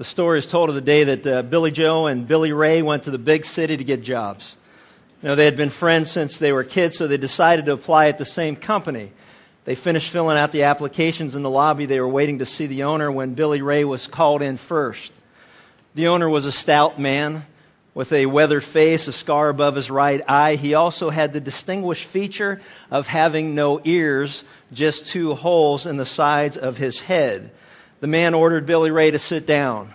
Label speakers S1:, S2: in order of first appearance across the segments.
S1: The story is told of the day that uh, Billy Joe and Billy Ray went to the big city to get jobs. You know, they had been friends since they were kids, so they decided to apply at the same company. They finished filling out the applications in the lobby. They were waiting to see the owner when Billy Ray was called in first. The owner was a stout man with a weathered face, a scar above his right eye. He also had the distinguished feature of having no ears, just two holes in the sides of his head. The man ordered Billy Ray to sit down.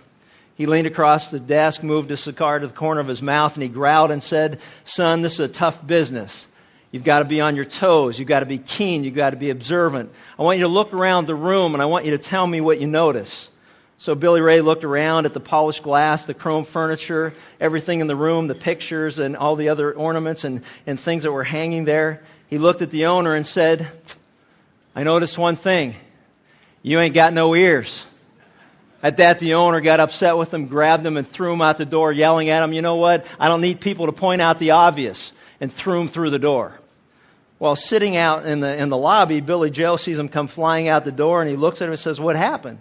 S1: He leaned across the desk, moved his cigar to the corner of his mouth, and he growled and said, Son, this is a tough business. You've got to be on your toes. You've got to be keen. You've got to be observant. I want you to look around the room and I want you to tell me what you notice. So Billy Ray looked around at the polished glass, the chrome furniture, everything in the room, the pictures and all the other ornaments and, and things that were hanging there. He looked at the owner and said, I noticed one thing. You ain't got no ears. At that, the owner got upset with him, grabbed him, and threw him out the door, yelling at him, You know what? I don't need people to point out the obvious, and threw him through the door. While sitting out in the, in the lobby, Billy Joe sees him come flying out the door, and he looks at him and says, What happened?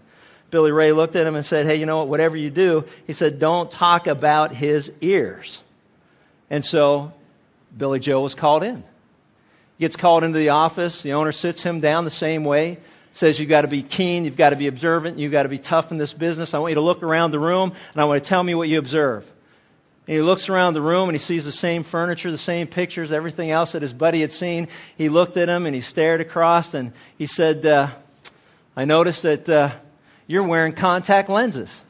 S1: Billy Ray looked at him and said, Hey, you know what? Whatever you do, he said, Don't talk about his ears. And so Billy Joe was called in. He gets called into the office. The owner sits him down the same way says you've got to be keen, you've got to be observant, you've got to be tough in this business. I want you to look around the room and I want to tell me what you observe. And he looks around the room and he sees the same furniture, the same pictures, everything else that his buddy had seen. He looked at him and he stared across and he said, uh, I noticed that uh, you're wearing contact lenses.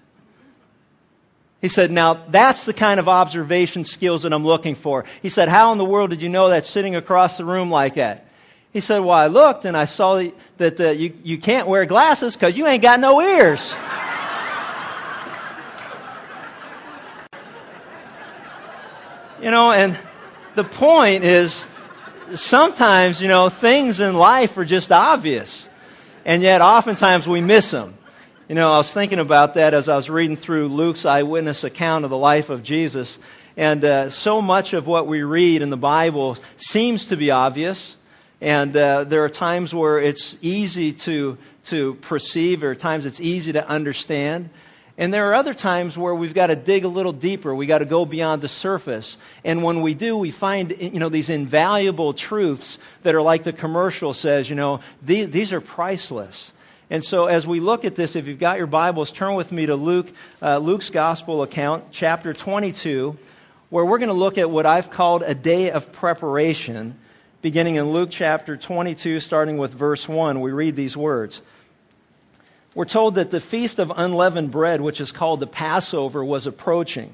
S1: He said, Now that's the kind of observation skills that I'm looking for. He said, How in the world did you know that sitting across the room like that? He said, Well, I looked and I saw that uh, you, you can't wear glasses because you ain't got no ears. you know, and the point is sometimes, you know, things in life are just obvious. And yet, oftentimes, we miss them. You know, I was thinking about that as I was reading through Luke's eyewitness account of the life of Jesus. And uh, so much of what we read in the Bible seems to be obvious. And uh, there are times where it's easy to, to perceive, or times it's easy to understand. And there are other times where we've got to dig a little deeper. We've got to go beyond the surface. And when we do, we find, you know, these invaluable truths that are like the commercial says, you know, these, these are priceless. And so as we look at this, if you've got your Bibles, turn with me to Luke, uh, Luke's Gospel account, chapter 22, where we're going to look at what I've called a day of preparation beginning in Luke chapter 22, starting with verse 1, we read these words. We're told that the feast of unleavened bread, which is called the Passover, was approaching.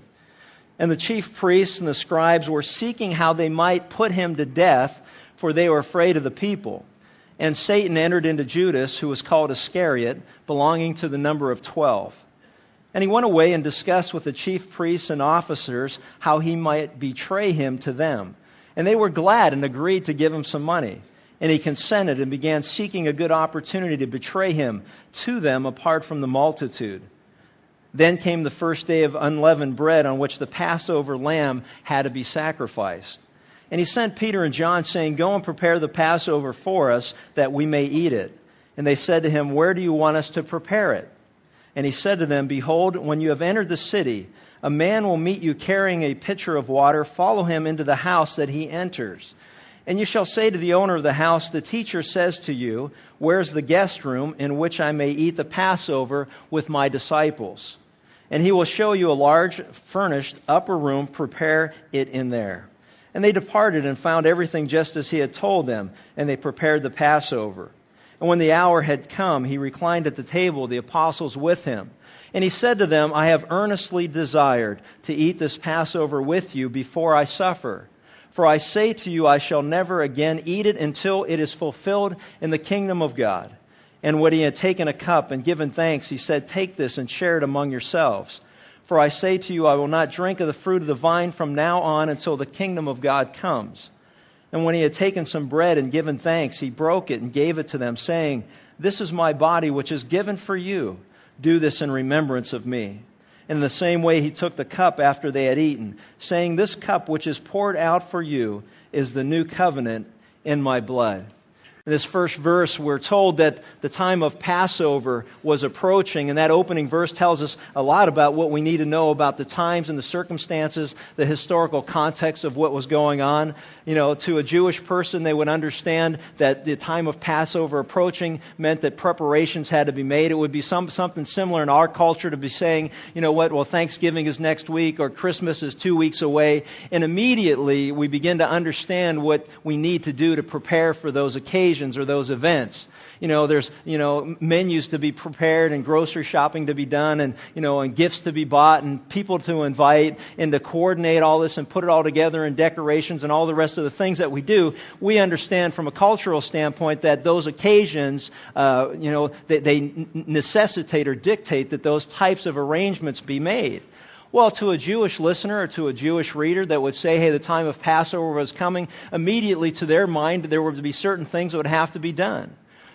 S1: And the chief priests and the scribes were seeking how they might put him to death, for they were afraid of the people. And Satan entered into Judas, who was called Iscariot, belonging to the number of twelve. And he went away and discussed with the chief priests and officers how he might betray him to them. And they were glad and agreed to give him some money. And he consented and began seeking a good opportunity to betray him to them apart from the multitude. Then came the first day of unleavened bread on which the Passover lamb had to be sacrificed. And he sent Peter and John, saying, Go and prepare the Passover for us that we may eat it. And they said to him, Where do you want us to prepare it? And he said to them, Behold, when you have entered the city, a man will meet you carrying a pitcher of water. Follow him into the house that he enters. And you shall say to the owner of the house, The teacher says to you, Where's the guest room in which I may eat the Passover with my disciples? And he will show you a large furnished upper room. Prepare it in there. And they departed and found everything just as he had told them, and they prepared the Passover. And when the hour had come, he reclined at the table, the apostles with him. And he said to them, I have earnestly desired to eat this Passover with you before I suffer. For I say to you, I shall never again eat it until it is fulfilled in the kingdom of God. And when he had taken a cup and given thanks, he said, Take this and share it among yourselves. For I say to you, I will not drink of the fruit of the vine from now on until the kingdom of God comes. And when he had taken some bread and given thanks, he broke it and gave it to them, saying, This is my body, which is given for you. Do this in remembrance of me. In the same way, he took the cup after they had eaten, saying, This cup which is poured out for you is the new covenant in my blood. In this first verse, we're told that the time of Passover was approaching, and that opening verse tells us a lot about what we need to know about the times and the circumstances, the historical context of what was going on. You know, to a Jewish person, they would understand that the time of Passover approaching meant that preparations had to be made. It would be some, something similar in our culture to be saying, you know what, well, Thanksgiving is next week or Christmas is two weeks away. And immediately we begin to understand what we need to do to prepare for those occasions occasions or those events. You know, there's, you know, menus to be prepared and grocery shopping to be done and, you know, and gifts to be bought and people to invite and to coordinate all this and put it all together and decorations and all the rest of the things that we do. We understand from a cultural standpoint that those occasions, uh, you know, they, they necessitate or dictate that those types of arrangements be made. Well, to a Jewish listener or to a Jewish reader that would say, hey, the time of Passover was coming, immediately to their mind, there would be certain things that would have to be done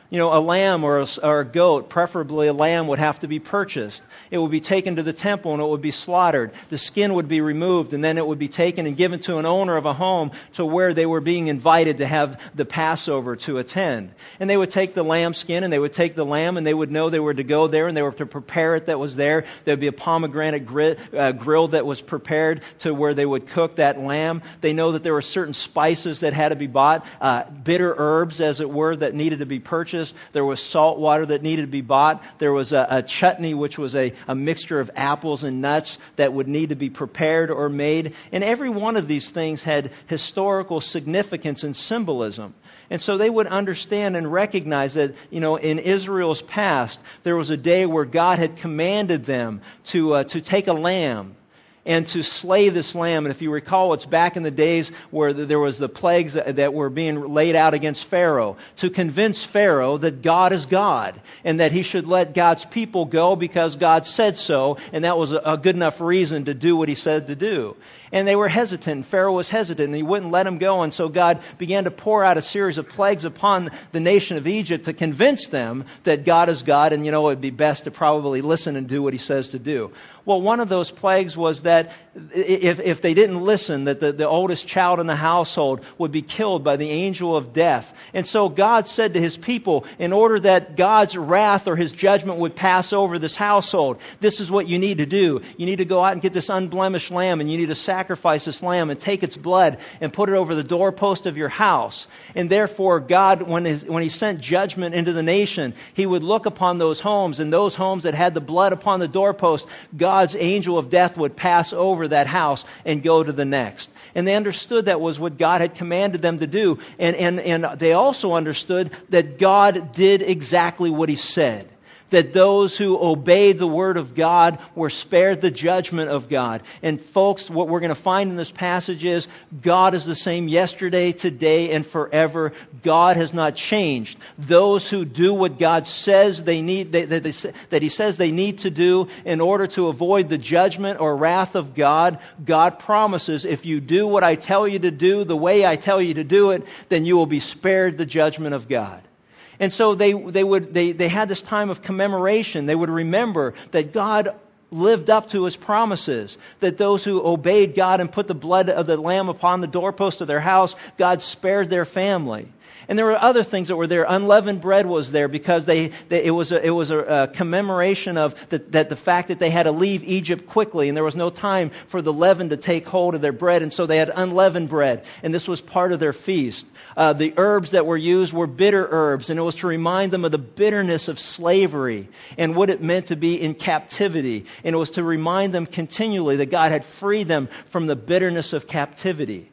S1: you know, a lamb or a, or a, goat, preferably a lamb, would have to be purchased. It would be taken to the temple and it would be slaughtered. The skin would be removed and then it would be taken and given to an owner of a home to where they were being invited to have the Passover to attend. And they would take the lamb skin and they would take the lamb and they would know they were to go there and they were to prepare it that was there. There would be a pomegranate grill, uh, grill that was prepared to where they would cook that lamb. They know that there were certain spices that had to be bought, uh, bitter herbs, as it were, that needed to be purchased purchased. There was salt water that needed to be bought. There was a, a chutney, which was a, a mixture of apples and nuts that would need to be prepared or made. And every one of these things had historical significance and symbolism. And so they would understand and recognize that, you know, in Israel's past, there was a day where God had commanded them to, uh, to take a lamb and to slay this lamb. And if you recall, it's back in the days where there was the plagues that were being laid out against Pharaoh to convince Pharaoh that God is God and that he should let God's people go because God said so. And that was a good enough reason to do what he said to do. And they were hesitant. Pharaoh was hesitant and he wouldn't let them go. And so God began to pour out a series of plagues upon the nation of Egypt to convince them that God is God and, you know, it would be best to probably listen and do what he says to do. Well, one of those plagues was that if, if they didn't listen, that the, the oldest child in the household would be killed by the angel of death. And so God said to his people, in order that God's wrath or his judgment would pass over this household, this is what you need to do. You need to go out and get this unblemished lamb and you need to sacrifice this lamb and take its blood and put it over the doorpost of your house. And therefore, God, when, his, when he sent judgment into the nation, he would look upon those homes and those homes that had the blood upon the doorpost, God's angel of death would pass over that house and go to the next. And they understood that was what God had commanded them to do. And, and, and they also understood that God did exactly what He said that those who obeyed the word of God were spared the judgment of God. And folks, what we're going to find in this passage is God is the same yesterday, today, and forever. God has not changed. Those who do what God says they need, they, they, they, that He says they need to do in order to avoid the judgment or wrath of God, God promises if you do what I tell you to do the way I tell you to do it, then you will be spared the judgment of God. And so they, they, would, they, they had this time of commemoration. They would remember that God lived up to his promises, that those who obeyed God and put the blood of the lamb upon the doorpost of their house, God spared their family. And there were other things that were there. Unleavened bread was there because they, they it was, a, it was a, commemoration of the, that the fact that they had to leave Egypt quickly and there was no time for the leaven to take hold of their bread. And so they had unleavened bread. And this was part of their feast. Uh, the herbs that were used were bitter herbs. And it was to remind them of the bitterness of slavery and what it meant to be in captivity. And it was to remind them continually that God had freed them from the bitterness of captivity.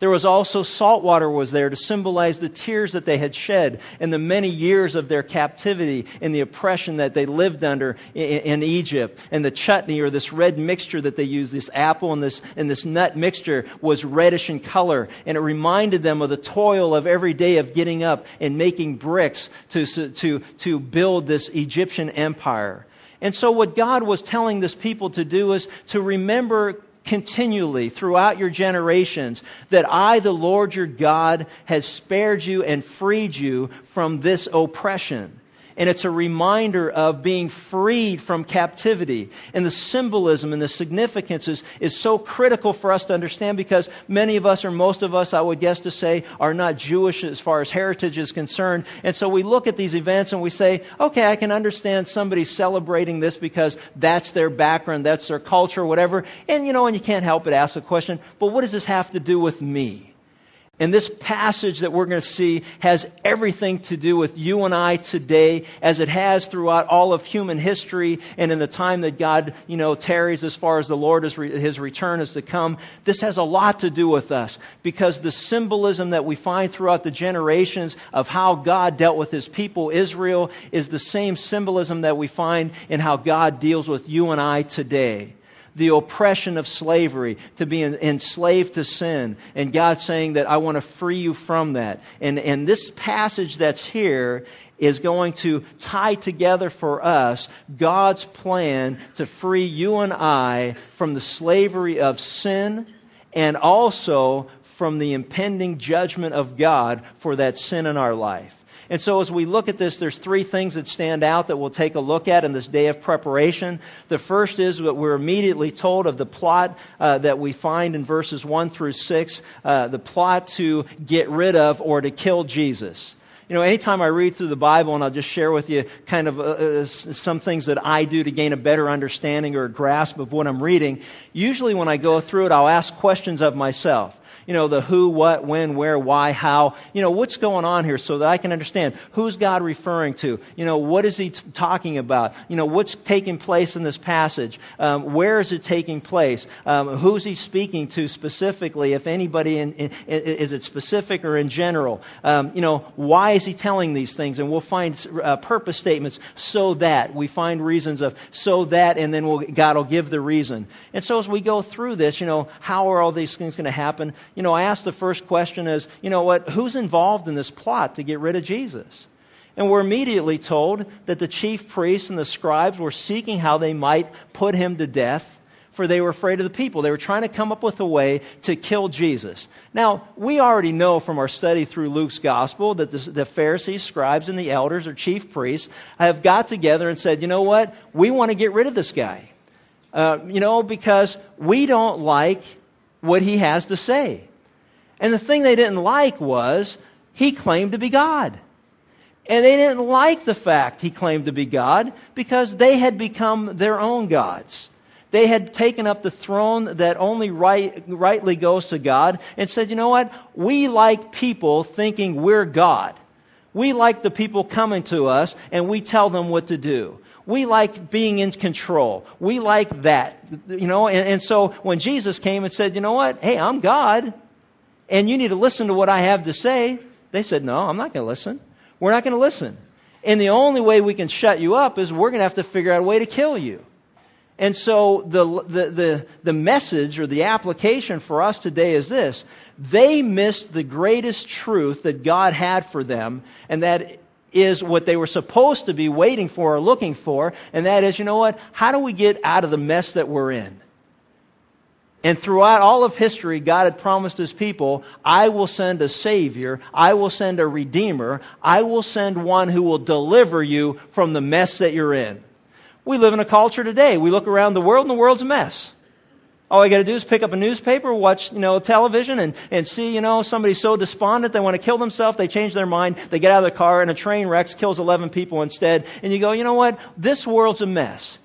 S1: There was also salt water was there to symbolize the tears that they had shed and the many years of their captivity and the oppression that they lived under in, in, Egypt. And the chutney or this red mixture that they used, this apple and this, and this nut mixture was reddish in color. And it reminded them of the toil of every day of getting up and making bricks to, to, to build this Egyptian empire. And so what God was telling this people to do is to remember continually throughout your generations that I, the Lord your God, has spared you and freed you from this oppression. And it's a reminder of being freed from captivity. And the symbolism and the significance is, is so critical for us to understand because many of us, or most of us, I would guess to say, are not Jewish as far as heritage is concerned. And so we look at these events and we say, okay, I can understand somebody celebrating this because that's their background, that's their culture, whatever. And you know, and you can't help but ask the question, but what does this have to do with me? And this passage that we're going to see has everything to do with you and I today, as it has throughout all of human history and in the time that God, you know, tarries as far as the Lord, is re- his return is to come. This has a lot to do with us because the symbolism that we find throughout the generations of how God dealt with his people, Israel, is the same symbolism that we find in how God deals with you and I today the oppression of slavery, to be enslaved to sin. And God saying that I want to free you from that. And, and this passage that's here is going to tie together for us God's plan to free you and I from the slavery of sin and also from the impending judgment of God for that sin in our life. And so as we look at this, there's three things that stand out that we'll take a look at in this day of preparation. The first is that we're immediately told of the plot uh, that we find in verses 1 through 6, uh, the plot to get rid of or to kill Jesus. You know, anytime I read through the Bible, and I'll just share with you kind of uh, uh some things that I do to gain a better understanding or grasp of what I'm reading, usually when I go through it, I'll ask questions of myself you know, the who, what, when, where, why, how, you know, what's going on here so that I can understand who's God referring to? You know, what is he t- talking about? You know, what's taking place in this passage? Um, where is it taking place? Um, who's he speaking to specifically, if anybody, in, in, is it specific or in general? Um, you know, why is he telling these things? And we'll find uh, purpose statements so that. We find reasons of so that, and then we'll, God will give the reason. And so as we go through this, you know, how are all these things going to happen? You know, I asked the first question is, you know what, who's involved in this plot to get rid of Jesus? And we're immediately told that the chief priests and the scribes were seeking how they might put him to death, for they were afraid of the people. They were trying to come up with a way to kill Jesus. Now, we already know from our study through Luke's gospel that the, the Pharisees, scribes, and the elders or chief priests have got together and said, you know what, we want to get rid of this guy. Uh, you know, because we don't like what he has to say. And the thing they didn't like was he claimed to be God. And they didn't like the fact he claimed to be God because they had become their own gods. They had taken up the throne that only right, rightly goes to God and said, you know what? We like people thinking we're God. We like the people coming to us and we tell them what to do. We like being in control. We like that. You know, and, and so when Jesus came and said, you know what? Hey, I'm God, and you need to listen to what I have to say, they said, no, I'm not going to listen. We're not going to listen. And the only way we can shut you up is we're going to have to figure out a way to kill you. And so the, the, the, the, message or the application for us today is this. They missed the greatest truth that God had for them, and that is what they were supposed to be waiting for or looking for, and that is, you know what? How do we get out of the mess that we're in? And throughout all of history, God had promised his people, I will send a Savior, I will send a Redeemer, I will send one who will deliver you from the mess that you're in. We live in a culture today. We look around the world and the world's a mess. All we got to do is pick up a newspaper, watch, you know, television and, and see, you know, somebody so despondent they want to kill themselves, they change their mind, they get out of the car and a train wrecks, kills 11 people instead. And you go, you know what? This world's a mess.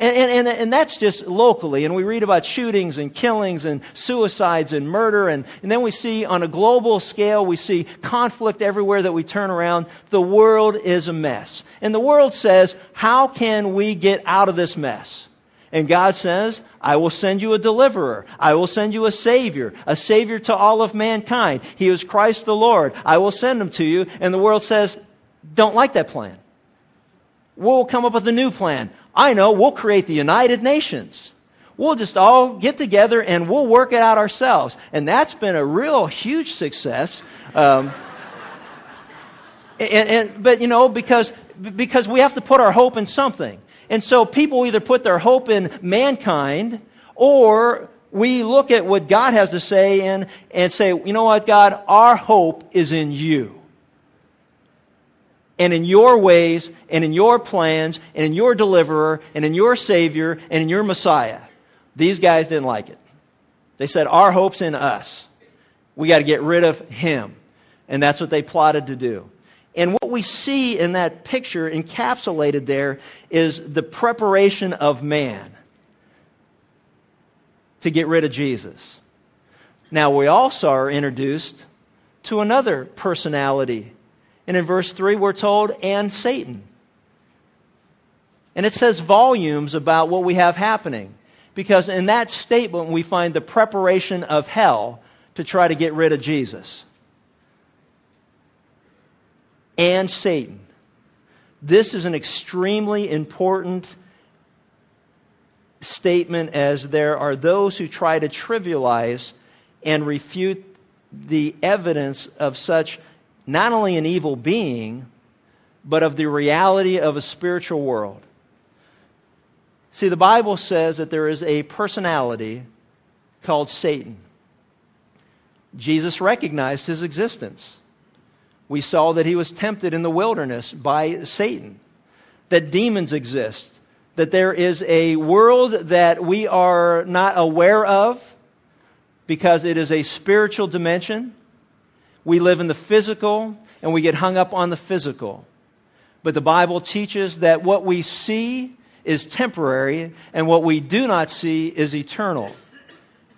S1: And, and, and, that's just locally. And we read about shootings and killings and suicides and murder. And, and then we see on a global scale, we see conflict everywhere that we turn around. The world is a mess. And the world says, how can we get out of this mess? And God says, I will send you a deliverer. I will send you a savior, a savior to all of mankind. He is Christ the Lord. I will send him to you. And the world says, don't like that plan. We'll come up with a new plan. I know, we'll create the United Nations. We'll just all get together and we'll work it out ourselves. And that's been a real huge success. Um, and, and, but you know, because, because we have to put our hope in something. And so people either put their hope in mankind or we look at what God has to say and, and say, you know what, God, our hope is in you. and in your ways and in your plans and in your deliverer and in your Savior and in your Messiah. These guys didn't like it. They said, Our hope's in us. We got to get rid of him. And that's what they plotted to do. And what we see in that picture encapsulated there is the preparation of man to get rid of Jesus. Now, we also are introduced to another personality. And in verse 3, we're told, and Satan. And it says volumes about what we have happening. Because in that statement, we find the preparation of hell to try to get rid of Jesus. And Satan. This is an extremely important statement as there are those who try to trivialize and refute the evidence of such not only an evil being, but of the reality of a spiritual world. See, the Bible says that there is a personality called Satan. Jesus recognized his existence. We saw that he was tempted in the wilderness by Satan, that demons exist, that there is a world that we are not aware of because it is a spiritual dimension. We live in the physical and we get hung up on the physical. But the Bible teaches that what we see is temporary and what we do not see is eternal.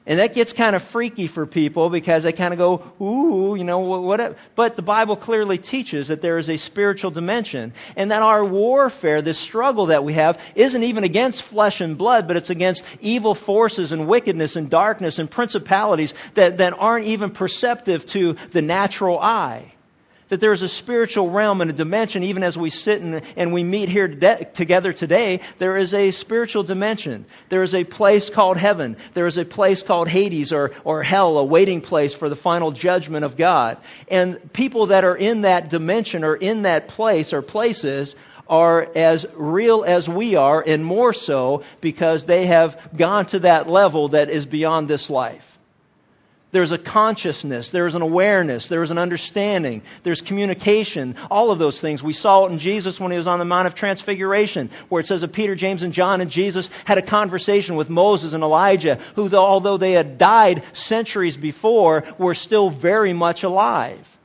S1: And that gets kind of freaky for people because they kind of go, ooh, you know, what? But the Bible clearly teaches that there is a spiritual dimension and that our warfare, this struggle that we have, isn't even against flesh and blood, but it's against evil forces and wickedness and darkness and principalities that, that aren't even perceptive to the natural eye that there is a spiritual realm and a dimension, even as we sit and, and we meet here de- together today, there is a spiritual dimension. There is a place called heaven. There is a place called Hades or, or hell, a waiting place for the final judgment of God. And people that are in that dimension or in that place or places are as real as we are and more so because they have gone to that level that is beyond this life. There's a consciousness, there's an awareness, there's an understanding, there's communication, all of those things. We saw it in Jesus when he was on the Mount of Transfiguration, where it says that Peter, James, and John and Jesus had a conversation with Moses and Elijah, who, although they had died centuries before, were still very much alive.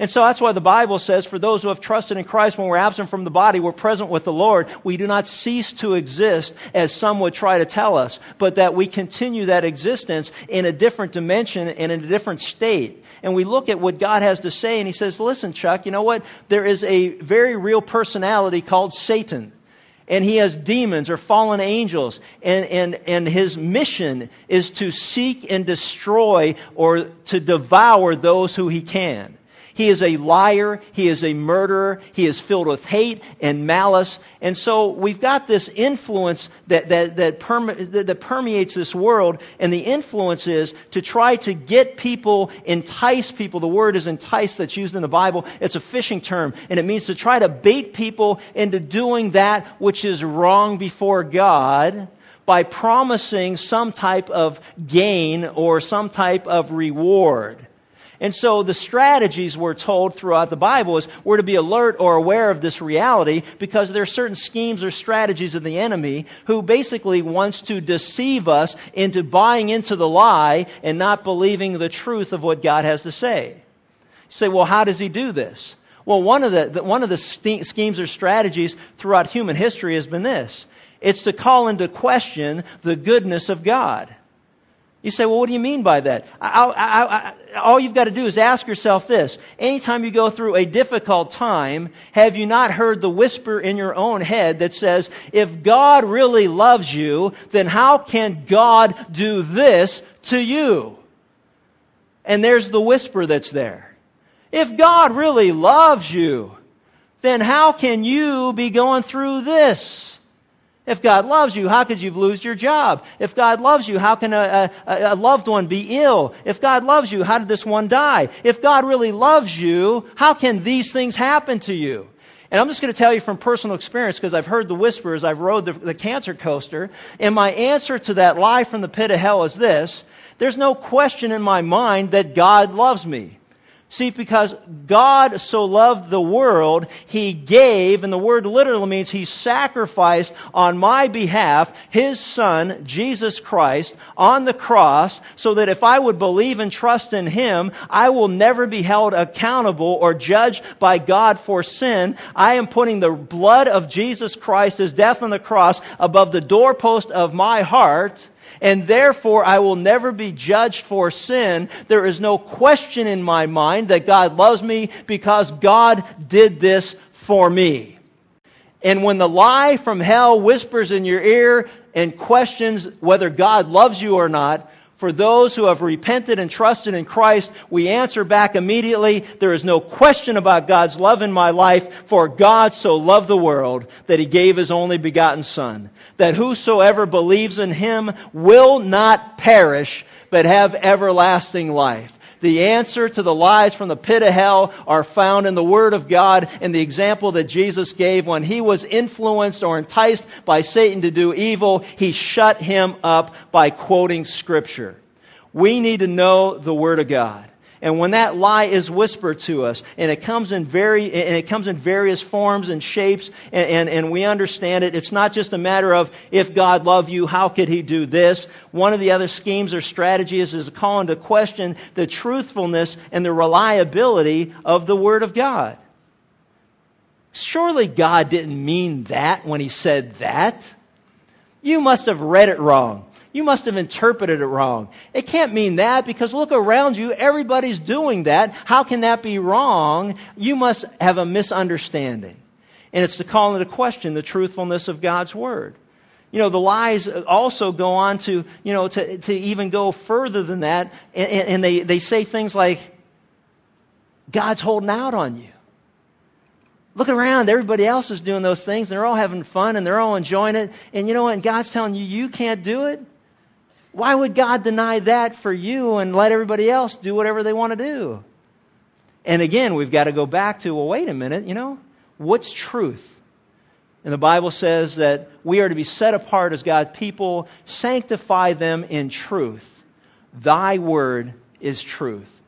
S1: And so that's why the Bible says, for those who have trusted in Christ, when we're absent from the body, we're present with the Lord. We do not cease to exist as some would try to tell us, but that we continue that existence in a different dimension and in a different state. And we look at what God has to say and he says, listen, Chuck, you know what? There is a very real personality called Satan and he has demons or fallen angels. And, and, and his mission is to seek and destroy or to devour those who he can. He is a liar. He is a murderer. He is filled with hate and malice. And so we've got this influence that, that, that, perme- that, permeates this world. And the influence is to try to get people, entice people. The word is entice that's used in the Bible. It's a fishing term. And it means to try to bait people into doing that which is wrong before God by promising some type of gain or some type of reward. And so the strategies we're told throughout the Bible is we're to be alert or aware of this reality because there are certain schemes or strategies of the enemy who basically wants to deceive us into buying into the lie and not believing the truth of what God has to say. You say, well, how does he do this? Well, one of the, the one of the schemes or strategies throughout human history has been this. It's to call into question the goodness of God. You say, well, what do you mean by that? I, I, I, all you've got to do is ask yourself this. Anytime you go through a difficult time, have you not heard the whisper in your own head that says, if God really loves you, then how can God do this to you? And there's the whisper that's there. If God really loves you, then how can you be going through this? If God loves you, how could you lose your job? If God loves you, how can a, a, a, loved one be ill? If God loves you, how did this one die? If God really loves you, how can these things happen to you? And I'm just going to tell you from personal experience because I've heard the whispers, I've rode the, the cancer coaster, and my answer to that lie from the pit of hell is this. There's no question in my mind that God loves me. See, because God so loved the world, He gave, and the word literally means He sacrificed on my behalf His Son, Jesus Christ, on the cross, so that if I would believe and trust in Him, I will never be held accountable or judged by God for sin. I am putting the blood of Jesus Christ, His death on the cross, above the doorpost of my heart, and therefore I will never be judged for sin. There is no question in my mind that God loves me because God did this for me. And when the lie from hell whispers in your ear and questions whether God loves you or not, for those who have repented and trusted in Christ, we answer back immediately, there is no question about God's love in my life, for God so loved the world that he gave his only begotten Son, that whosoever believes in him will not perish, but have everlasting life. The answer to the lies from the pit of hell are found in the Word of God and the example that Jesus gave when he was influenced or enticed by Satan to do evil. He shut him up by quoting Scripture. We need to know the Word of God. And when that lie is whispered to us, and it comes in very, and it comes in various forms and shapes, and, and, and, we understand it, it's not just a matter of if God loved you, how could He do this? One of the other schemes or strategies is to call into question the truthfulness and the reliability of the Word of God. Surely God didn't mean that when He said that. You must have read it wrong. You must have interpreted it wrong. It can't mean that because look around you. Everybody's doing that. How can that be wrong? You must have a misunderstanding. And it's to call into question the truthfulness of God's word. You know, the lies also go on to, you know, to, to even go further than that. And, and they, they say things like, God's holding out on you. Look around. Everybody else is doing those things. They're all having fun and they're all enjoying it. And you know what? And God's telling you, you can't do it. Why would God deny that for you and let everybody else do whatever they want to do? And again, we've got to go back to, well, wait a minute, you know, what's truth? And the Bible says that we are to be set apart as God's people, sanctify them in truth. Thy word is truth.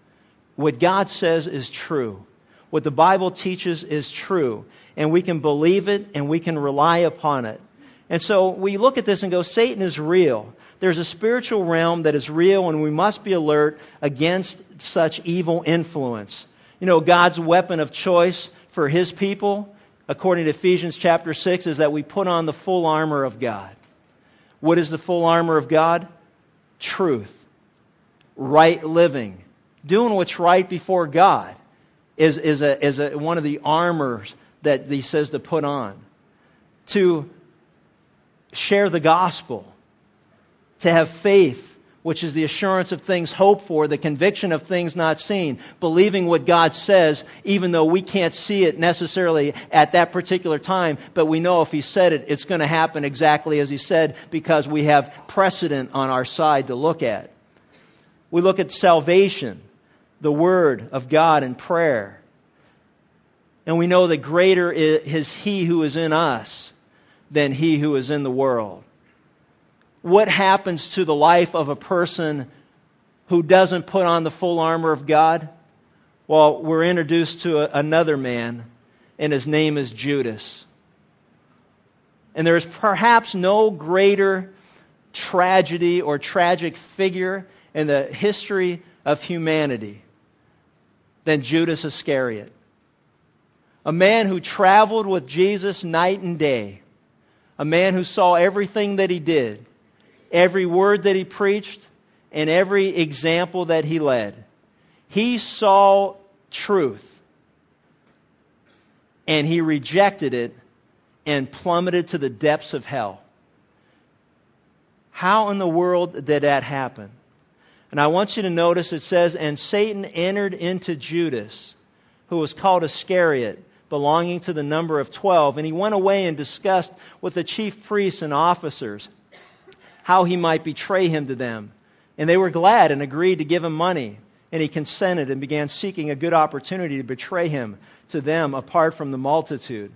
S1: What God says is true. What the Bible teaches is true. And we can believe it and we can rely upon it. And so we look at this and go, Satan is real there's a spiritual realm that is real, and we must be alert against such evil influence. You know, God's weapon of choice for his people, according to Ephesians chapter 6, is that we put on the full armor of God. What is the full armor of God? Truth, right living, doing what's right before God is, is, a, is a, one of the armors that he says to put on. To share the gospel, to have faith, which is the assurance of things hoped for, the conviction of things not seen, believing what God says, even though we can't see it necessarily at that particular time, but we know if He said it, it's going to happen exactly as He said because we have precedent on our side to look at. We look at salvation, the Word of God and prayer. And we know that greater is He who is in us than He who is in the world what happens to the life of a person who doesn't put on the full armor of God? Well, we're introduced to a, another man, and his name is Judas. And there is perhaps no greater tragedy or tragic figure in the history of humanity than Judas Iscariot. A man who traveled with Jesus night and day. A man who saw everything that he did every word that he preached, and every example that he led. He saw truth, and he rejected it and plummeted to the depths of hell. How in the world did that happen? And I want you to notice it says, And Satan entered into Judas, who was called Iscariot, belonging to the number of twelve. And he went away and discussed with the chief priests and officers how he might betray him to them. And they were glad and agreed to give him money. And he consented and began seeking a good opportunity to betray him to them apart from the multitude.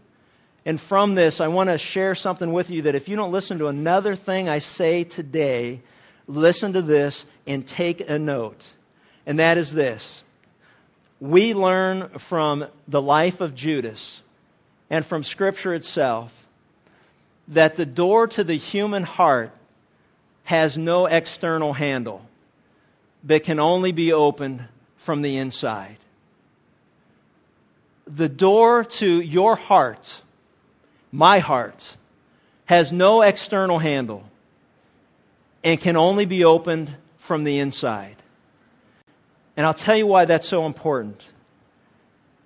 S1: And from this, I want to share something with you that if you don't listen to another thing I say today, listen to this and take a note. And that is this we learn from the life of Judas and from Scripture itself that the door to the human heart has no external handle, but can only be opened from the inside. The door to your heart, my heart, has no external handle and can only be opened from the inside. And I'll tell you why that's so important.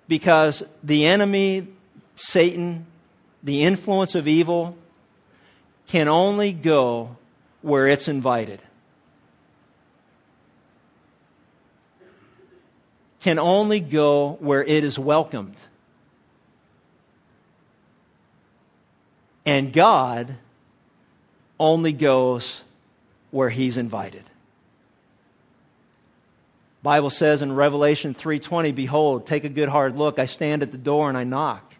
S1: Because the enemy, Satan, the influence of evil, can only go where it's invited. Can only go where it is welcomed. And God only goes where he's invited. Bible says in Revelation 3:20, behold, take a good hard look, I stand at the door and I knock.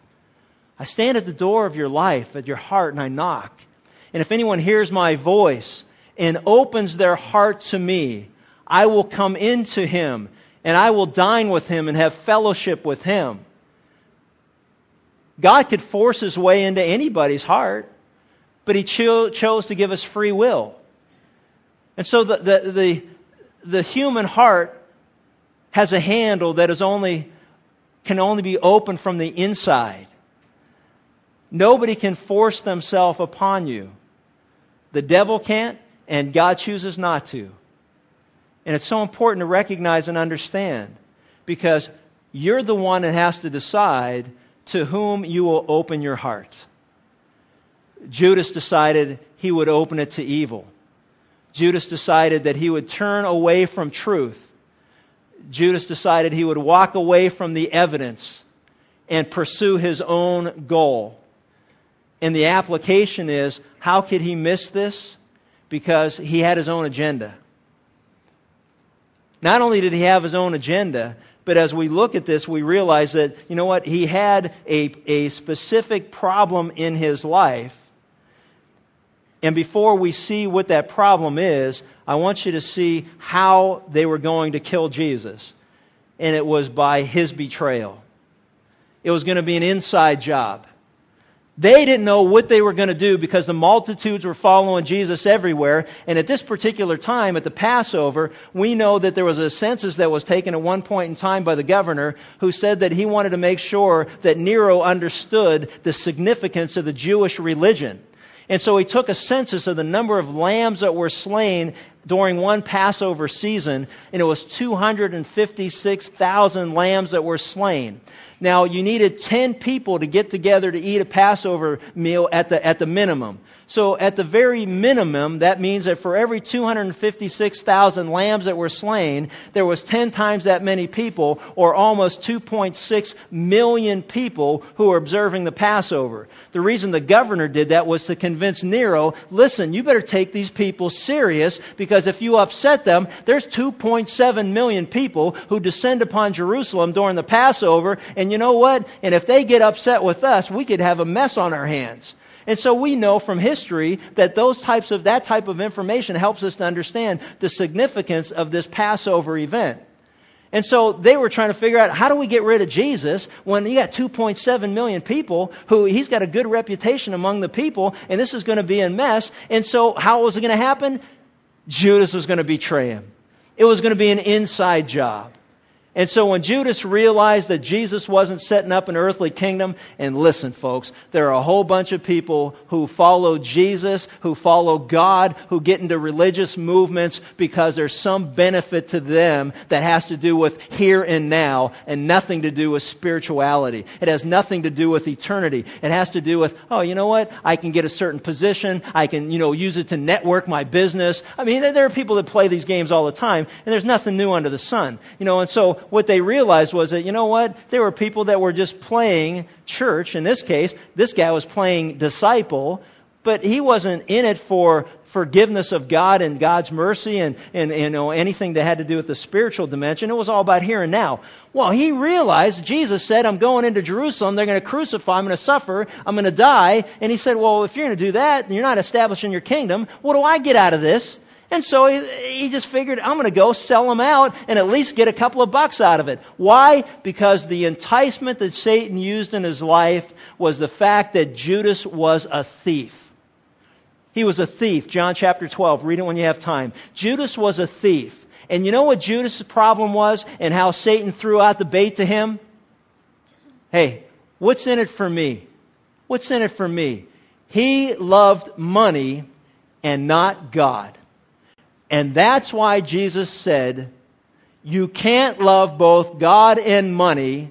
S1: I stand at the door of your life, at your heart and I knock. And if anyone hears my voice and opens their heart to me, I will come into him and I will dine with him and have fellowship with him. God could force his way into anybody's heart, but he cho- chose to give us free will. And so the, the, the, the human heart has a handle that is only, can only be opened from the inside. Nobody can force themselves upon you. The devil can't, and God chooses not to. And it's so important to recognize and understand because you're the one that has to decide to whom you will open your heart. Judas decided he would open it to evil. Judas decided that he would turn away from truth Judas decided he would walk away from the evidence and pursue his own goal. And the application is how could he miss this? Because he had his own agenda. Not only did he have his own agenda, but as we look at this, we realize that, you know what, he had a, a specific problem in his life. And before we see what that problem is, I want you to see how they were going to kill Jesus. And it was by his betrayal. It was going to be an inside job. They didn't know what they were going to do because the multitudes were following Jesus everywhere. And at this particular time, at the Passover, we know that there was a census that was taken at one point in time by the governor who said that he wanted to make sure that Nero understood the significance of the Jewish religion. And so he took a census of the number of lambs that were slain during one Passover season, and it was 256,000 lambs that were slain. Now, you needed 10 people to get together to eat a Passover meal at the, at the minimum. So at the very minimum, that means that for every 256,000 lambs that were slain, there was 10 times that many people, or almost 2.6 million people who were observing the Passover. The reason the governor did that was to convince Nero, listen, you better take these people serious because if you upset them, there's 2.7 million people who descend upon Jerusalem during the Passover, and you know what? And if they get upset with us, we could have a mess on our hands. And so we know from history that those types of, that type of information helps us to understand the significance of this Passover event. And so they were trying to figure out how do we get rid of Jesus when you got 2.7 million people who he's got a good reputation among the people and this is going to be a mess. And so how was it going to happen? Judas was going to betray him. It was going to be an inside job. And so when Judas realized that Jesus wasn't setting up an earthly kingdom, and listen, folks, there are a whole bunch of people who follow Jesus, who follow God, who get into religious movements because there's some benefit to them that has to do with here and now and nothing to do with spirituality. It has nothing to do with eternity. It has to do with, oh, you know what? I can get a certain position. I can, you know, use it to network my business. I mean, there are people that play these games all the time, and there's nothing new under the sun. You know, and so what they realized was that, you know what? There were people that were just playing church. In this case, this guy was playing disciple, but he wasn't in it for forgiveness of God and God's mercy and, and, and you know, anything that had to do with the spiritual dimension. It was all about here and now. Well, he realized Jesus said, I'm going into Jerusalem. They're going to crucify. I'm going to suffer. I'm going to die. And he said, well, if you're going to do that, you're not establishing your kingdom. What do I get out of this? And so he, he just figured, I'm going to go sell them out and at least get a couple of bucks out of it. Why? Because the enticement that Satan used in his life was the fact that Judas was a thief. He was a thief. John chapter 12. Read it when you have time. Judas was a thief. And you know what Judas' problem was and how Satan threw out the bait to him? Hey, what's in it for me? What's in it for me? He loved money and not God. And that's why Jesus said, You can't love both God and money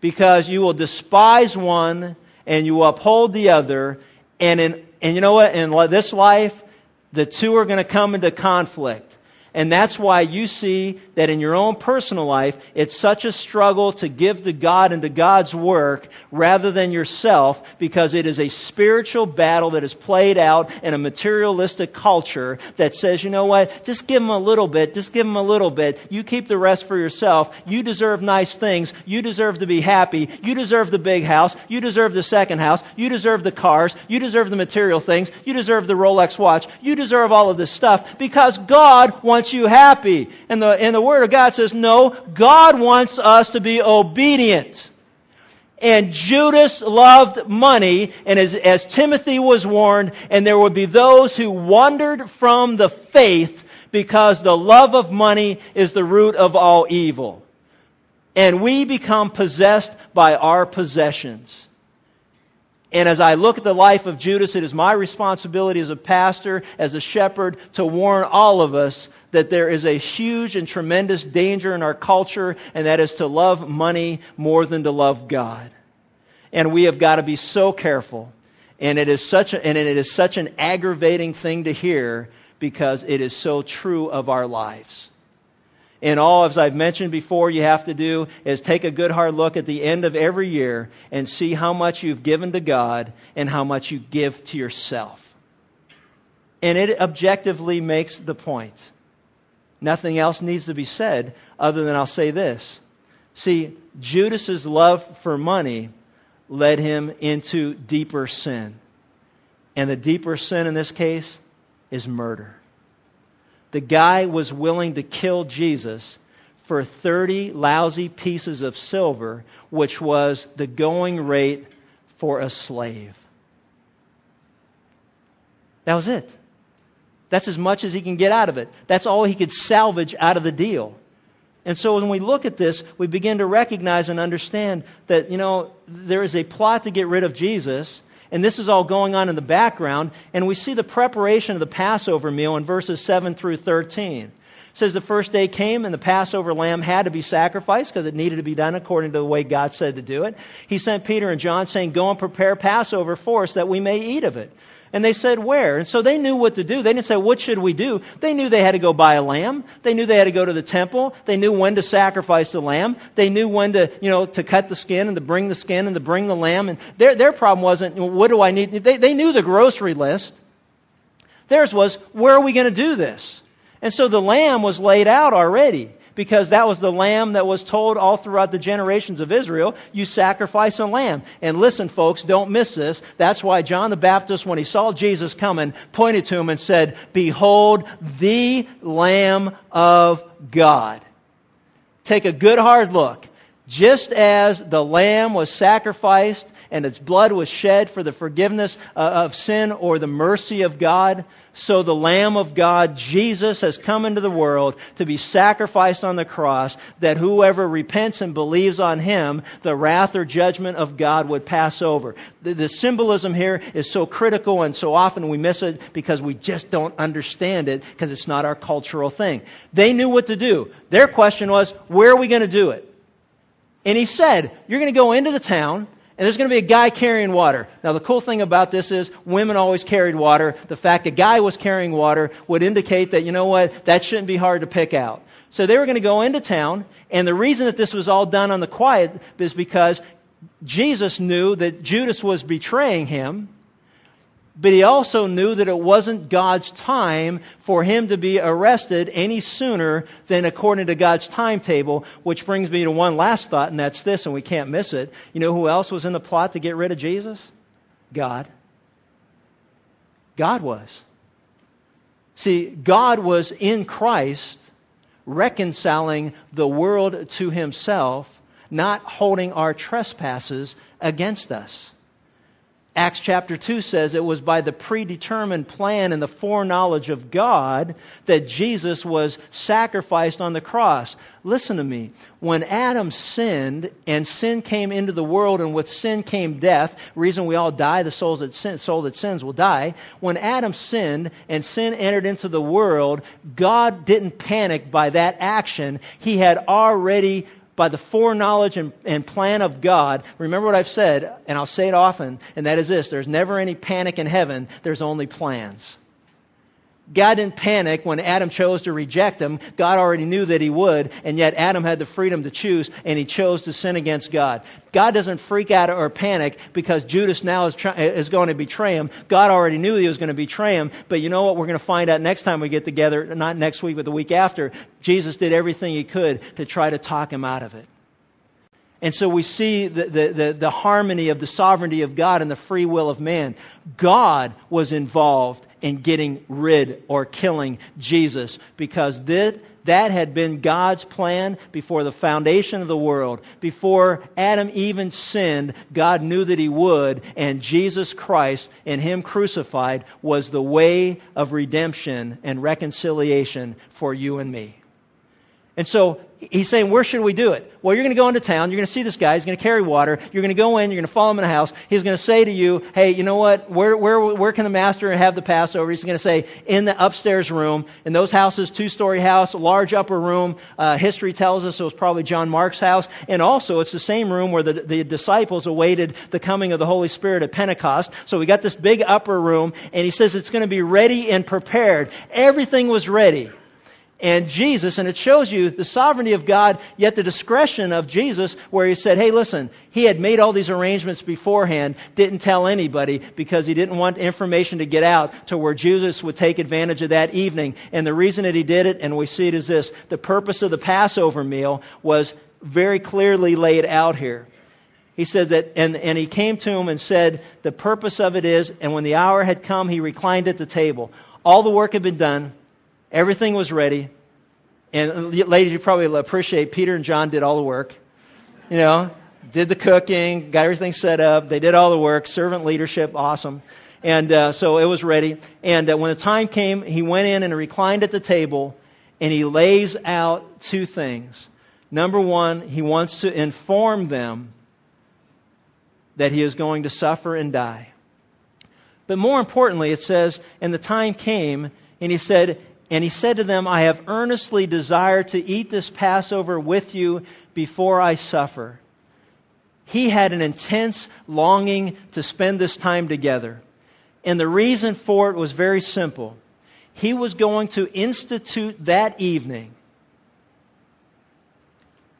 S1: because you will despise one and you uphold the other. And, in, and you know what? In this life, the two are going to come into conflict. And that's why you see that in your own personal life, it's such a struggle to give to God and to God's work rather than yourself because it is a spiritual battle that is played out in a materialistic culture that says, you know what, just give them a little bit, just give them a little bit. You keep the rest for yourself. You deserve nice things. You deserve to be happy. You deserve the big house. You deserve the second house. You deserve the cars. You deserve the material things. You deserve the Rolex watch. You deserve all of this stuff because God wants you happy. And the, and the Word of God says, no, God wants us to be obedient. And Judas loved money, and as, as Timothy was warned, and there would be those who wandered from the faith because the love of money is the root of all evil. And we become possessed by our possessions. And as I look at the life of Judas, it is my responsibility as a pastor, as a shepherd, to warn all of us that there is a huge and tremendous danger in our culture, and that is to love money more than to love God. And we have got to be so careful. And it is such, a, and it is such an aggravating thing to hear because it is so true of our lives. And all, as I've mentioned before, you have to do is take a good hard look at the end of every year and see how much you've given to God and how much you give to yourself. And it objectively makes the point. Nothing else needs to be said other than I'll say this. See, Judas's love for money led him into deeper sin. And the deeper sin in this case is murder the guy was willing to kill Jesus for 30 lousy pieces of silver, which was the going rate for a slave. That was it. That's as much as he can get out of it. That's all he could salvage out of the deal. And so when we look at this, we begin to recognize and understand that, you know, there is a plot to get rid of Jesus, and this is all going on in the background. And we see the preparation of the Passover meal in verses 7 through 13. It says the first day came and the Passover lamb had to be sacrificed because it needed to be done according to the way God said to do it. He sent Peter and John saying, Go and prepare Passover for us that we may eat of it. And they said, Where? And so they knew what to do. They didn't say, What should we do? They knew they had to go buy a lamb. They knew they had to go to the temple. They knew when to sacrifice the lamb. They knew when to, you know, to cut the skin and to bring the skin and to bring the lamb. And their, their problem wasn't, What do I need? They, they knew the grocery list. Theirs was, Where are we going to do this? And so the lamb was laid out already because that was the lamb that was told all throughout the generations of Israel, you sacrifice a lamb. And listen, folks, don't miss this. That's why John the Baptist, when he saw Jesus coming, pointed to him and said, Behold, the Lamb of God. Take a good hard look. Just as the lamb was sacrificed and its blood was shed for the forgiveness uh, of sin or the mercy of God, so the Lamb of God, Jesus, has come into the world to be sacrificed on the cross that whoever repents and believes on him, the wrath or judgment of God would pass over. The, the symbolism here is so critical and so often we miss it because we just don't understand it because it's not our cultural thing. They knew what to do. Their question was, where are we going to do it? And he said, you're going to go into the town and there's going to be a guy carrying water. Now, the cool thing about this is women always carried water. The fact a guy was carrying water would indicate that, you know what, that shouldn't be hard to pick out. So they were going to go into town, and the reason that this was all done on the quiet is because Jesus knew that Judas was betraying him, but he also knew that it wasn't God's time for him to be arrested any sooner than according to God's timetable, which brings me to one last thought, and that's this, and we can't miss it. You know who else was in the plot to get rid of Jesus? God. God was. See, God was in Christ reconciling the world to himself, not holding our trespasses against us. Acts chapter 2 says it was by the predetermined plan and the foreknowledge of God that Jesus was sacrificed on the cross. Listen to me. When Adam sinned and sin came into the world and with sin came death, reason we all die, the souls that sin, soul that sins will die. When Adam sinned and sin entered into the world, God didn't panic by that action. He had already by the foreknowledge and, and plan of God. Remember what I've said, and I'll say it often, and that is this there's never any panic in heaven, there's only plans. God didn't panic when Adam chose to reject him. God already knew that he would, and yet Adam had the freedom to choose, and he chose to sin against God. God doesn't freak out or panic because Judas now is, try- is going to betray him. God already knew he was going to betray him, but you know what? We're going to find out next time we get together, not next week, but the week after. Jesus did everything he could to try to talk him out of it. And so we see the, the, the, the, harmony of the sovereignty of God and the free will of man. God was involved in getting rid or killing Jesus because that, that had been God's plan before the foundation of the world. Before Adam even sinned, God knew that he would, and Jesus Christ and him crucified was the way of redemption and reconciliation for you and me. And so he's saying, where should we do it? Well, you're going to go into town. You're going to see this guy. He's going to carry water. You're going to go in. You're going to follow him in a house. He's going to say to you, hey, you know what? Where, where, where can the master have the Passover? He's going to say, in the upstairs room. In those houses, two-story house, large upper room. Uh, history tells us it was probably John Mark's house. And also, it's the same room where the, the disciples awaited the coming of the Holy Spirit at Pentecost. So we got this big upper room, and he says it's going to be ready and prepared. Everything was ready and Jesus, and it shows you the sovereignty of God, yet the discretion of Jesus, where he said, Hey, listen, he had made all these arrangements beforehand, didn't tell anybody because he didn't want information to get out to where Jesus would take advantage of that evening. And the reason that he did it, and we see it is this the purpose of the Passover meal was very clearly laid out here. He said that, and, and he came to him and said, The purpose of it is, and when the hour had come, he reclined at the table. All the work had been done. Everything was ready. And ladies, you probably appreciate Peter and John did all the work. You know, did the cooking, got everything set up. They did all the work. Servant leadership, awesome. And uh, so it was ready. And uh, when the time came, he went in and reclined at the table and he lays out two things. Number one, he wants to inform them that he is going to suffer and die. But more importantly, it says, and the time came, and he said, and he said to them, I have earnestly desired to eat this Passover with you before I suffer. He had an intense longing to spend this time together. And the reason for it was very simple. He was going to institute that evening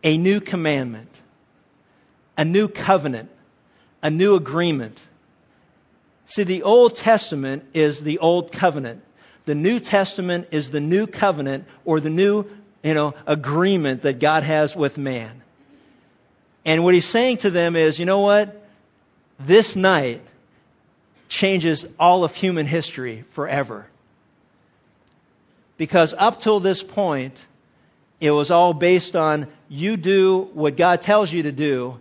S1: a new commandment, a new covenant, a new agreement. See, the Old Testament is the Old Covenant the New Testament is the new covenant or the new, you know, agreement that God has with man. And what he's saying to them is, you know what? This night changes all of human history forever. Because up till this point, it was all based on you do what God tells you to do,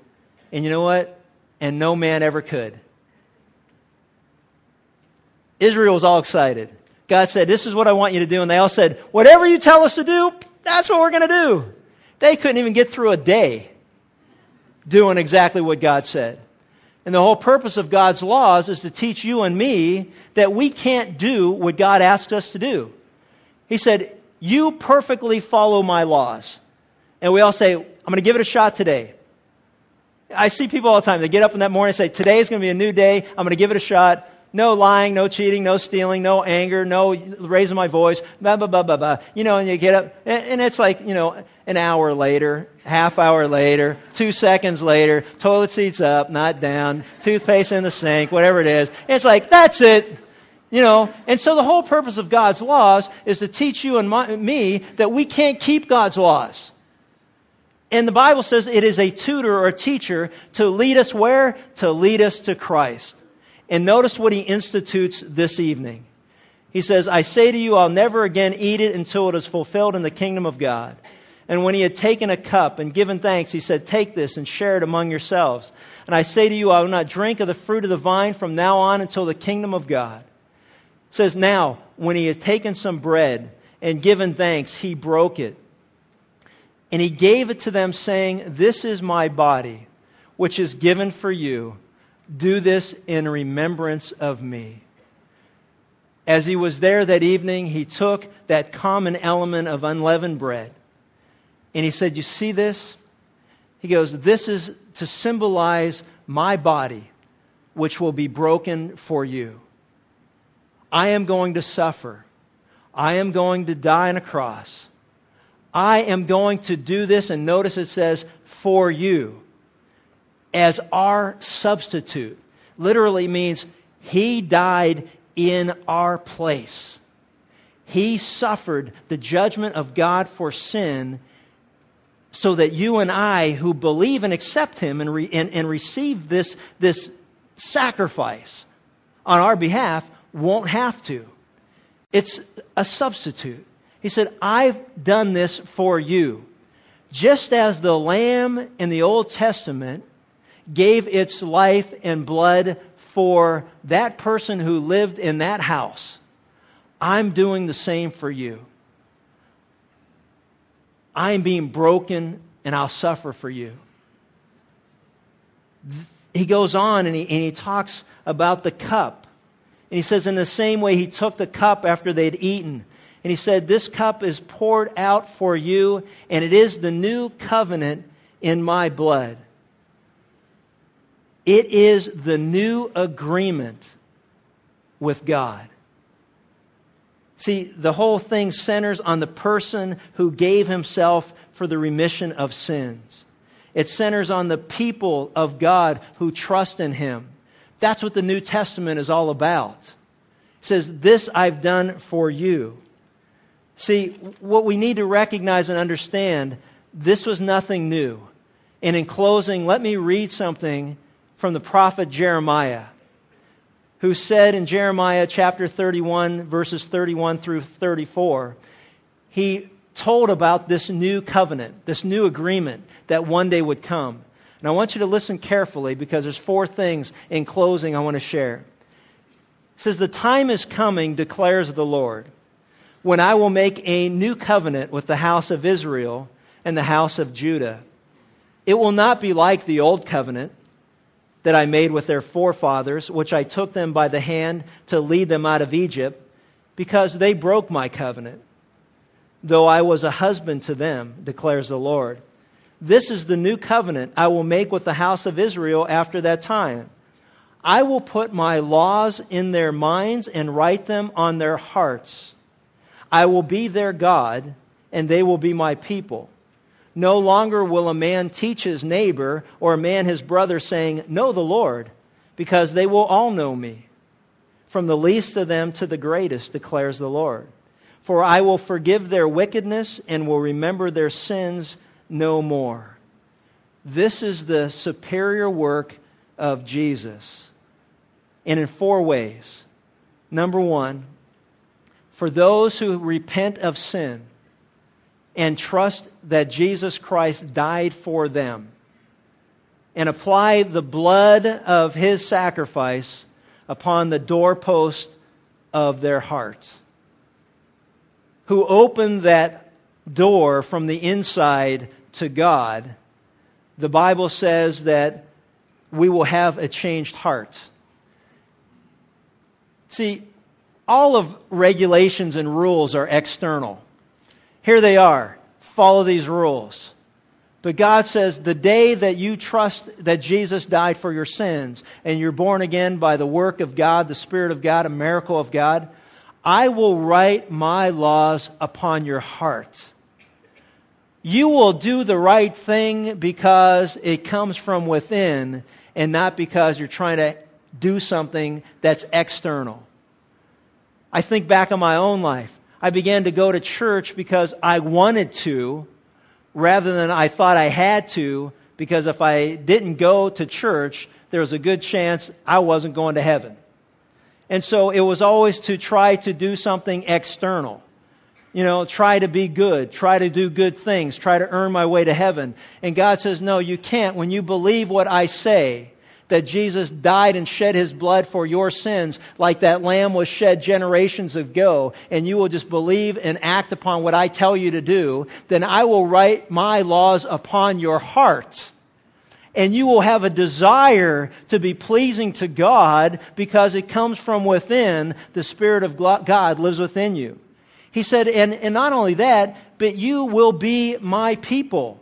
S1: and you know what? And no man ever could. Israel was all excited. God said, This is what I want you to do. And they all said, Whatever you tell us to do, that's what we're going to do. They couldn't even get through a day doing exactly what God said. And the whole purpose of God's laws is to teach you and me that we can't do what God asked us to do. He said, You perfectly follow my laws. And we all say, I'm going to give it a shot today. I see people all the time. They get up in that morning and say, Today is going to be a new day. I'm going to give it a shot. No lying, no cheating, no stealing, no anger, no raising my voice, blah, blah, blah, blah, blah. You know, and you get up, and it's like, you know, an hour later, half hour later, two seconds later, toilet seat's up, not down, toothpaste in the sink, whatever it is. It's like, that's it. You know, and so the whole purpose of God's laws is to teach you and my, me that we can't keep God's laws. And the Bible says it is a tutor or a teacher to lead us where? To lead us to Christ. And notice what he institutes this evening. He says, I say to you, I'll never again eat it until it is fulfilled in the kingdom of God. And when he had taken a cup and given thanks, he said, Take this and share it among yourselves. And I say to you, I will not drink of the fruit of the vine from now on until the kingdom of God. It says, Now, when he had taken some bread and given thanks, he broke it. And he gave it to them, saying, This is my body, which is given for you. Do this in remembrance of me. As he was there that evening, he took that common element of unleavened bread and he said, You see this? He goes, This is to symbolize my body, which will be broken for you. I am going to suffer. I am going to die on a cross. I am going to do this, and notice it says, for you, as our substitute. Literally means he died in our place. He suffered the judgment of God for sin so that you and I, who believe and accept Him and, re, and, and receive this, this sacrifice on our behalf, won't have to. It's a substitute. He said, I've done this for you. Just as the lamb in the Old Testament gave its life and blood for that person who lived in that house, I'm doing the same for you. I am being broken and I'll suffer for you. He goes on and he, and he talks about the cup. And he says, in the same way, he took the cup after they'd eaten. And he said, This cup is poured out for you, and it is the new covenant in my blood. It is the new agreement with God. See, the whole thing centers on the person who gave himself for the remission of sins. It centers on the people of God who trust in him. That's what the New Testament is all about. It says, This I've done for you. See, what we need to recognize and understand, this was nothing new. And in closing, let me read something from the prophet Jeremiah, who said in Jeremiah chapter 31, verses 31 through 34, he told about this new covenant, this new agreement that one day would come. And I want you to listen carefully because there's four things in closing I want to share. It says, The time is coming, declares the Lord, when I will make a new covenant with the house of Israel and the house of Judah. It will not be like the old covenant that I made with their forefathers, which I took them by the hand to lead them out of Egypt, because they broke my covenant, though I was a husband to them, declares the Lord. This is the new covenant I will make with the house of Israel after that time. I will put my laws in their minds and write them on their hearts. I will be their God, and they will be my people. No longer will a man teach his neighbor or a man his brother, saying, Know the Lord, because they will all know me. From the least of them to the greatest, declares the Lord. For I will forgive their wickedness and will remember their sins no more. This is the superior work of Jesus. And in four ways. Number one, for those who repent of sin, and trust that Jesus Christ died for them and apply the blood of his sacrifice upon the doorpost of their hearts. Who opened that door from the inside to God, the Bible says that we will have a changed heart. See, all of regulations and rules are external. Here they are. Follow these rules. But God says the day that you trust that Jesus died for your sins and you're born again by the work of God, the Spirit of God, a miracle of God, I will write my laws upon your heart. You will do the right thing because it comes from within and not because you're trying to do something that's external. I think back on my own life. I began to go to church because I wanted to rather than I thought I had to because if I didn't go to church, there was a good chance I wasn't going to heaven. And so it was always to try to do something external. You know, try to be good, try to do good things, try to earn my way to heaven. And God says, no, you can't. When you believe what I say, that Jesus died and shed his blood for your sins like that lamb was shed generations ago, and you will just believe and act upon what I tell you to do, then I will write my laws upon your heart. And you will have a desire to be pleasing to God because it comes from within. The Spirit of God lives within you. He said, and, and not only that, but you will be my people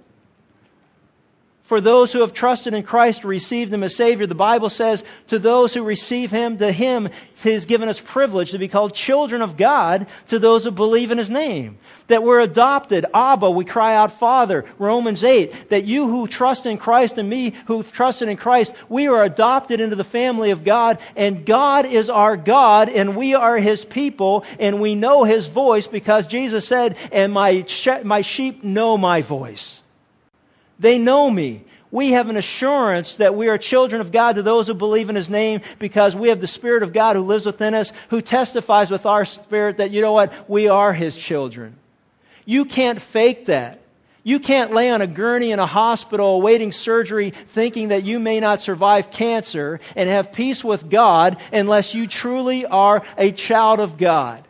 S1: for those who have trusted in Christ, received Him as Savior. The Bible says, to those who receive Him, to Him He has given us privilege to be called children of God to those who believe in His name. That we're adopted. Abba, we cry out Father. Romans 8. That you who trust in Christ and me who've trusted in Christ, we are adopted into the family of God and God is our God and we are His people and we know His voice because Jesus said, and my, my sheep know my voice. They know me. We have an assurance that we are children of God to those who believe in His name because we have the Spirit of God who lives within us, who testifies with our spirit that, you know what, we are His children. You can't fake that. You can't lay on a gurney in a hospital awaiting surgery thinking that you may not survive cancer and have peace with God unless you truly are a child of God.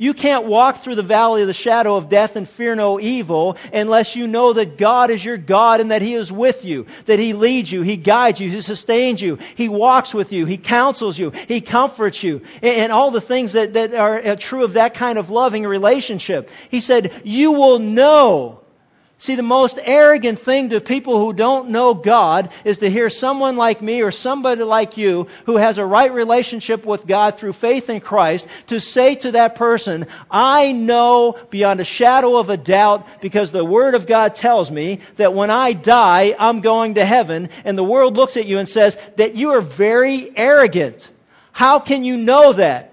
S1: You can't walk through the valley of the shadow of death and fear no evil unless you know that God is your God and that He is with you, that He leads you, He guides you, He sustains you, He walks with you, He counsels you, He comforts you, and all the things that, that are uh, true of that kind of loving relationship. He said, you will know See, the most arrogant thing to people who don't know God is to hear someone like me or somebody like you who has a right relationship with God through faith in Christ to say to that person, I know beyond a shadow of a doubt because the Word of God tells me that when I die, I'm going to heaven. And the world looks at you and says that you are very arrogant. How can you know that?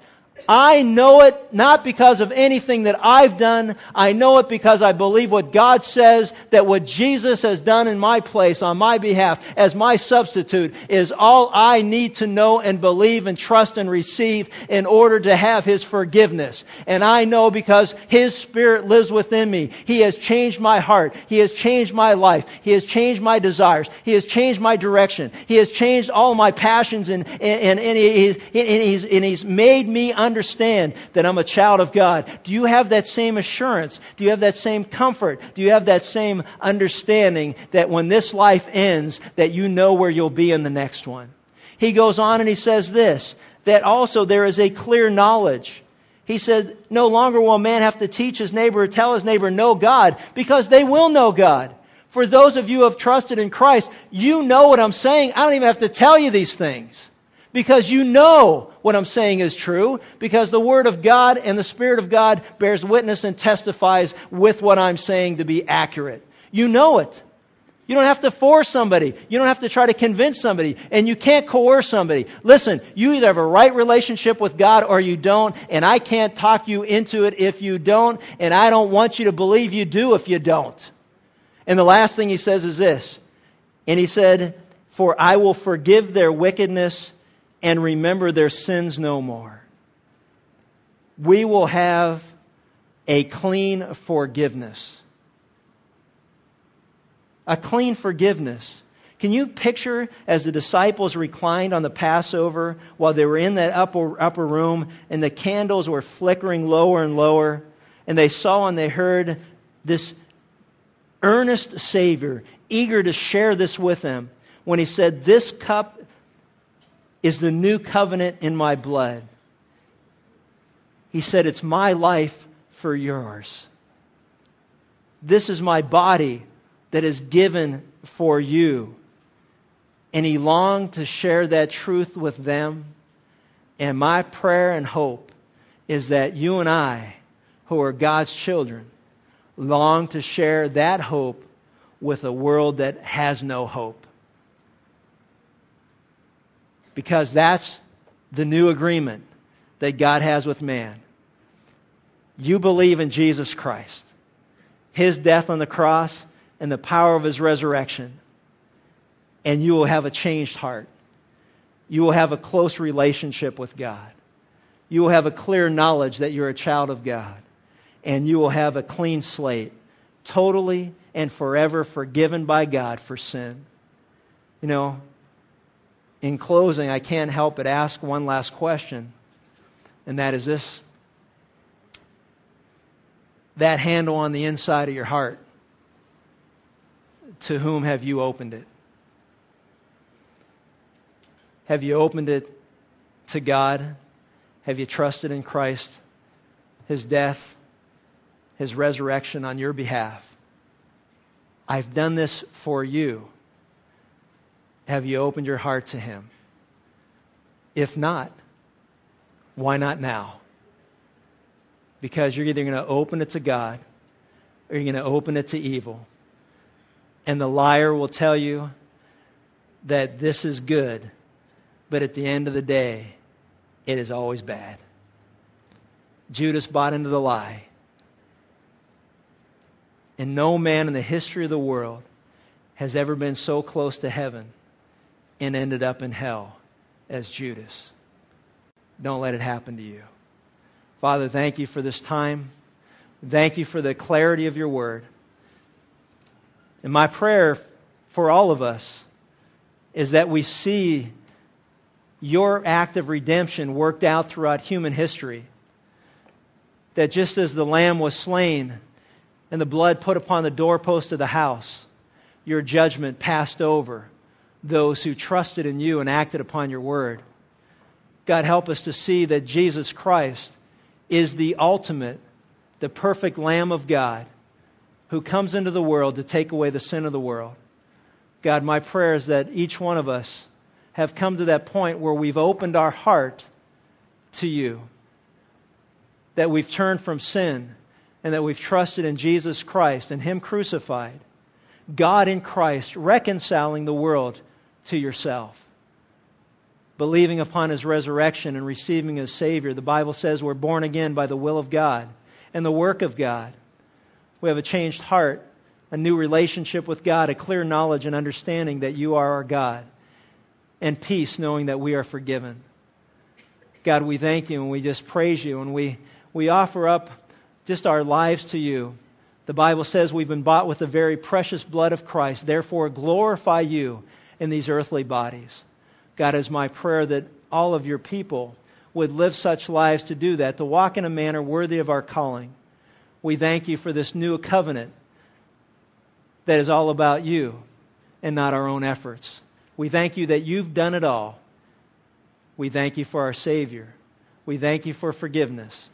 S1: I know it not because of anything that I've done. I know it because I believe what God says, that what Jesus has done in my place on my behalf as my substitute is all I need to know and believe and trust and receive in order to have His forgiveness. And I know because His Spirit lives within me. He has changed my heart. He has changed my life. He has changed my desires. He has changed my direction. He has changed all my passions and, and, and, he's, and, he's, and he's made me under understand that I'm a child of God? Do you have that same assurance? Do you have that same comfort? Do you have that same understanding that when this life ends, that you know where you'll be in the next one? He goes on and he says this, that also there is a clear knowledge. He said, no longer will a man have to teach his neighbor or tell his neighbor, know God, because they will know God. For those of you who have trusted in Christ, you know what I'm saying. I don't even have to tell you these things because you know what I'm saying is true, because the Word of God and the Spirit of God bears witness and testifies with what I'm saying to be accurate. You know it. You don't have to force somebody. You don't have to try to convince somebody. And you can't coerce somebody. Listen, you either have a right relationship with God or you don't, and I can't talk you into it if you don't, and I don't want you to believe you do if you don't. And the last thing he says is this. And he said, For I will forgive their wickedness and remember their sins no more. We will have a clean forgiveness. A clean forgiveness. Can you picture as the disciples reclined on the Passover while they were in that upper, upper room and the candles were flickering lower and lower, and they saw and they heard this earnest Savior, eager to share this with them, when he said, This cup is the new covenant in my blood. He said, It's my life for yours. This is my body that is given for you. And he longed to share that truth with them. And my prayer and hope is that you and I, who are God's children, long to share that hope with a world that has no hope because that's the new agreement that God has with man. You believe in Jesus Christ, his death on the cross, and the power of his resurrection, and you will have a changed heart. You will have a close relationship with God. You will have a clear knowledge that you're a child of God. And you will have a clean slate, totally and forever forgiven by God for sin. You know, in closing, I can't help but ask one last question, and that is this that handle on the inside of your heart, to whom have you opened it? Have you opened it to God? Have you trusted in Christ, His death, His resurrection on your behalf? I've done this for you. Have you opened your heart to Him? If not, why not now? Because you're either going to open it to God or you're going to open it to evil. And the liar will tell you that this is good but at the end of the day, it is always bad. Judas bought into the lie. And no man in the history of the world has ever been so close to heaven and ended up in hell as Judas. Don't let it happen to you. Father, thank you for this time. Thank you for the clarity of your word. And my prayer for all of us is that we see your act of redemption worked out throughout human history. That just as the lamb was slain and the blood put upon the doorpost of the house, your judgment passed over those who trusted in you and acted upon your word. God, help us to see that Jesus Christ is the ultimate, the perfect Lamb of God who comes into the world to take away the sin of the world. God, my prayer is that each one of us have come to that point where we've opened our heart to you, that we've turned from sin, and that we've trusted in Jesus Christ and Him crucified, God in Christ reconciling the world to yourself. Believing upon His resurrection and receiving His Savior, the Bible says we're born again by the will of God and the work of God. We have a changed heart, a new relationship with God, a clear knowledge and understanding that you are our God and peace knowing that we are forgiven. God, we thank you and we just praise you and we, we offer up just our lives to you. The Bible says we've been bought with the very precious blood of Christ. Therefore, glorify you in these earthly bodies. God, is my prayer that all of your people would live such lives to do that, to walk in a manner worthy of our calling. We thank you for this new covenant that is all about you and not our own efforts. We thank you that you've done it all. We thank you for our Savior. We thank you for forgiveness.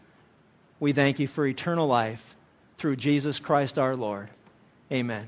S1: We thank you for eternal life through Jesus Christ our Lord. Amen.